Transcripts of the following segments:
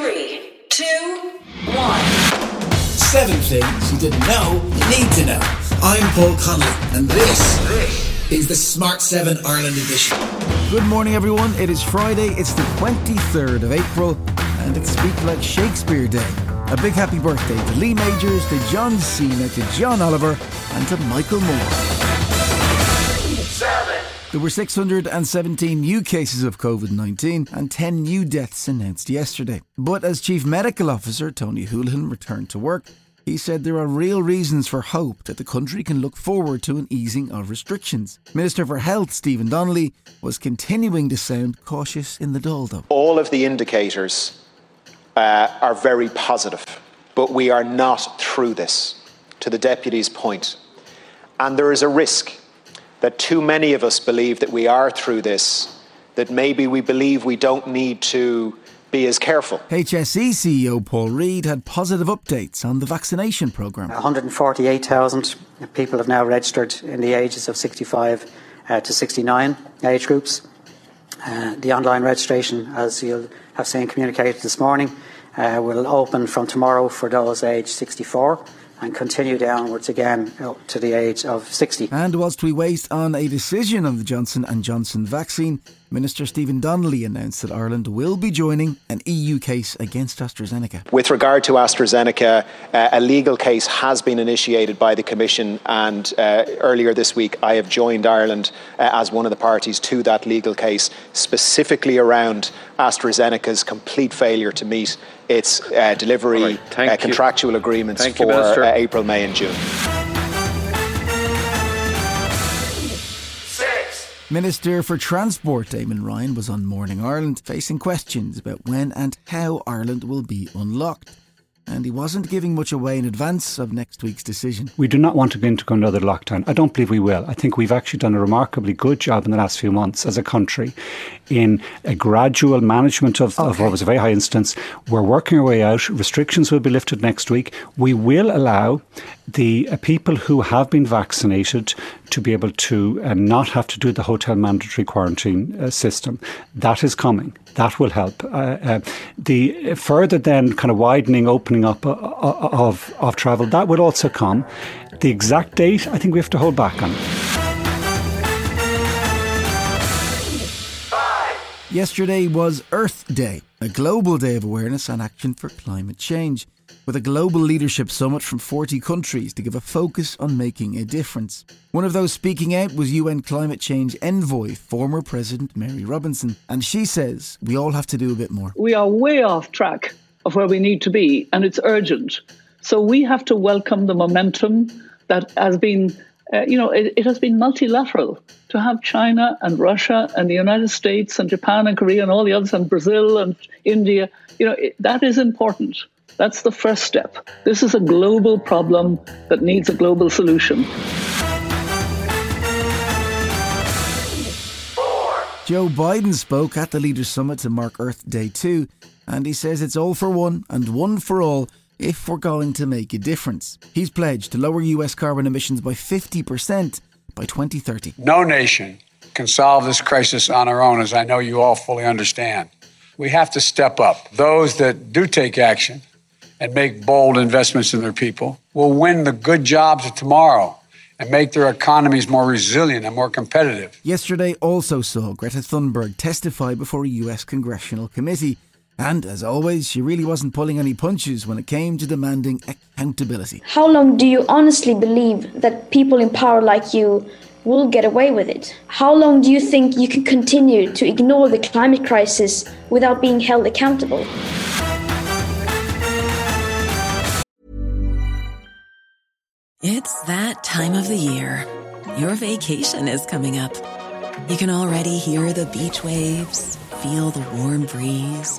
Three, two, one. Seven things you didn't know you need to know. I'm Paul Connolly, and this is the Smart 7 Ireland edition. Good morning, everyone. It is Friday. It's the 23rd of April, and it's Speak Like Shakespeare Day. A big happy birthday to Lee Majors, to John Cena, to John Oliver, and to Michael Moore. There were 617 new cases of COVID 19 and 10 new deaths announced yesterday. But as Chief Medical Officer Tony Holohan returned to work, he said there are real reasons for hope that the country can look forward to an easing of restrictions. Minister for Health Stephen Donnelly was continuing to sound cautious in the doldrum. All of the indicators uh, are very positive, but we are not through this, to the Deputy's point. And there is a risk that too many of us believe that we are through this, that maybe we believe we don't need to be as careful. HSE CEO Paul Reid had positive updates on the vaccination programme. 148,000 people have now registered in the ages of 65 uh, to 69 age groups. Uh, the online registration, as you'll have seen communicated this morning, uh, will open from tomorrow for those aged 64 and continue downwards again up to the age of 60. And whilst we wait on a decision on the Johnson and Johnson vaccine, Minister Stephen Donnelly announced that Ireland will be joining an EU case against AstraZeneca. With regard to AstraZeneca, uh, a legal case has been initiated by the Commission, and uh, earlier this week I have joined Ireland uh, as one of the parties to that legal case, specifically around AstraZeneca's complete failure to meet its uh, delivery right, uh, contractual agreements Thank for you, uh, April, May, and June. Minister for Transport Eamon Ryan was on Morning Ireland facing questions about when and how Ireland will be unlocked. And he wasn't giving much away in advance of next week's decision. We do not want to go into another lockdown. I don't believe we will. I think we've actually done a remarkably good job in the last few months as a country in a gradual management of, okay. of what was a very high instance. We're working our way out. Restrictions will be lifted next week. We will allow the uh, people who have been vaccinated to be able to uh, not have to do the hotel mandatory quarantine uh, system. That is coming. That will help. Uh, uh, the further then kind of widening, opening up uh, of, of travel, that will also come. The exact date, I think we have to hold back on. Yesterday was Earth Day, a global day of awareness and action for climate change, with a global leadership summit from 40 countries to give a focus on making a difference. One of those speaking out was UN climate change envoy, former President Mary Robinson, and she says we all have to do a bit more. We are way off track of where we need to be, and it's urgent. So we have to welcome the momentum that has been uh, you know, it, it, has been multilateral to have China and Russia and the United States and Japan and Korea and all the others and Brazil and India. You know, it, that is important. That's the first step. This is a global problem that needs a global solution. Joe Biden spoke at the Leaders Summit to mark Earth Day 2, and he says it's all for one and one for all if we're going to make a difference. He's pledged to lower US carbon emissions by 50% by 2030. No nation can solve this crisis on our own, as I know you all fully understand. We have to step up. Those that do take action and make bold investments in their people will win the good jobs of tomorrow and make their economies more resilient and more competitive. Yesterday also saw Greta Thunberg testify before a US congressional committee and as always, she really wasn't pulling any punches when it came to demanding accountability. How long do you honestly believe that people in power like you will get away with it? How long do you think you can continue to ignore the climate crisis without being held accountable? It's that time of the year. Your vacation is coming up. You can already hear the beach waves, feel the warm breeze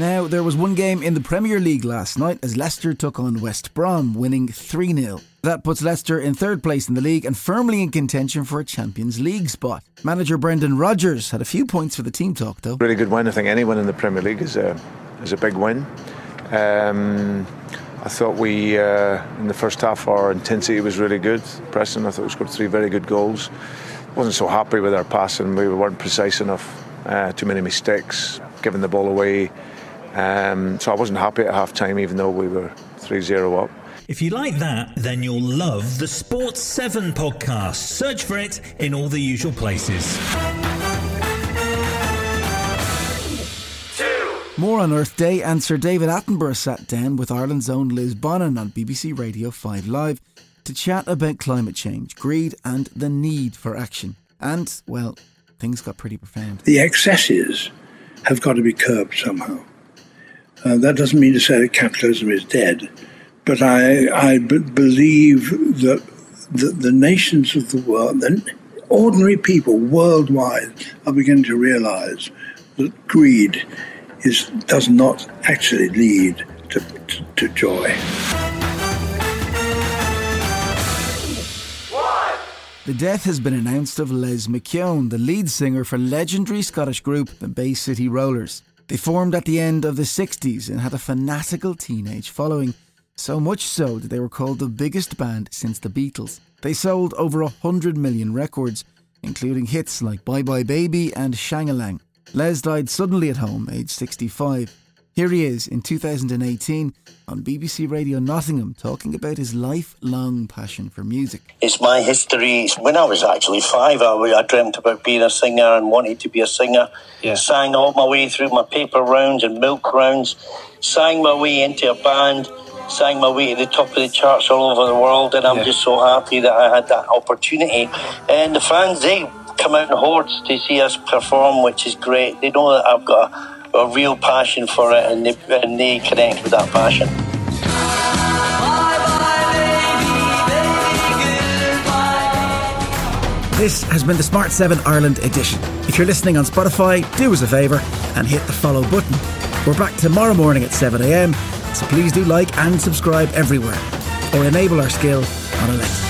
Now, there was one game in the Premier League last night as Leicester took on West Brom, winning 3 0. That puts Leicester in third place in the league and firmly in contention for a Champions League spot. Manager Brendan Rodgers had a few points for the team talk, though. Really good win. I think anyone in the Premier League is a is a big win. Um, I thought we uh, in the first half our intensity was really good. Preston, I thought we scored three very good goals. wasn't so happy with our passing. We weren't precise enough. Uh, too many mistakes, giving the ball away. Um, so I wasn't happy at half time, even though we were 3-0 up. If you like that, then you'll love the Sports 7 podcast. Search for it in all the usual places. More on Earth Day, and Sir David Attenborough sat down with Ireland's own Liz Bonnin on BBC Radio 5 Live to chat about climate change, greed, and the need for action. And, well, things got pretty profound. The excesses have got to be curbed somehow. Uh, that doesn't mean to say that capitalism is dead, but I, I b- believe that the, the nations of the world, the ordinary people worldwide, are beginning to realize that greed is, does not actually lead to, to, to joy. The death has been announced of Les McKeown, the lead singer for legendary Scottish group the Bay City Rollers. They formed at the end of the 60s and had a fanatical teenage following, so much so that they were called the biggest band since the Beatles. They sold over 100 million records, including hits like Bye Bye Baby and Shang-a-Lang. Les died suddenly at home, aged 65. Here he is in 2018 on BBC Radio Nottingham talking about his lifelong passion for music. It's my history. When I was actually five, I, I dreamt about being a singer and wanted to be a singer. Yeah. Sang all my way through my paper rounds and milk rounds. Sang my way into a band. Sang my way to the top of the charts all over the world. And I'm Yeah. just so happy that I had that opportunity. And the fans, they come out in hordes to see us perform, which is great. They know that I've got a, a real passion for it and they, and they connect with that passion. This has been the Smart 7 Ireland edition. If you're listening on Spotify, do us a favour and hit the follow button. We're back tomorrow morning at 7am, so please do like and subscribe everywhere or enable our skill on Alexa.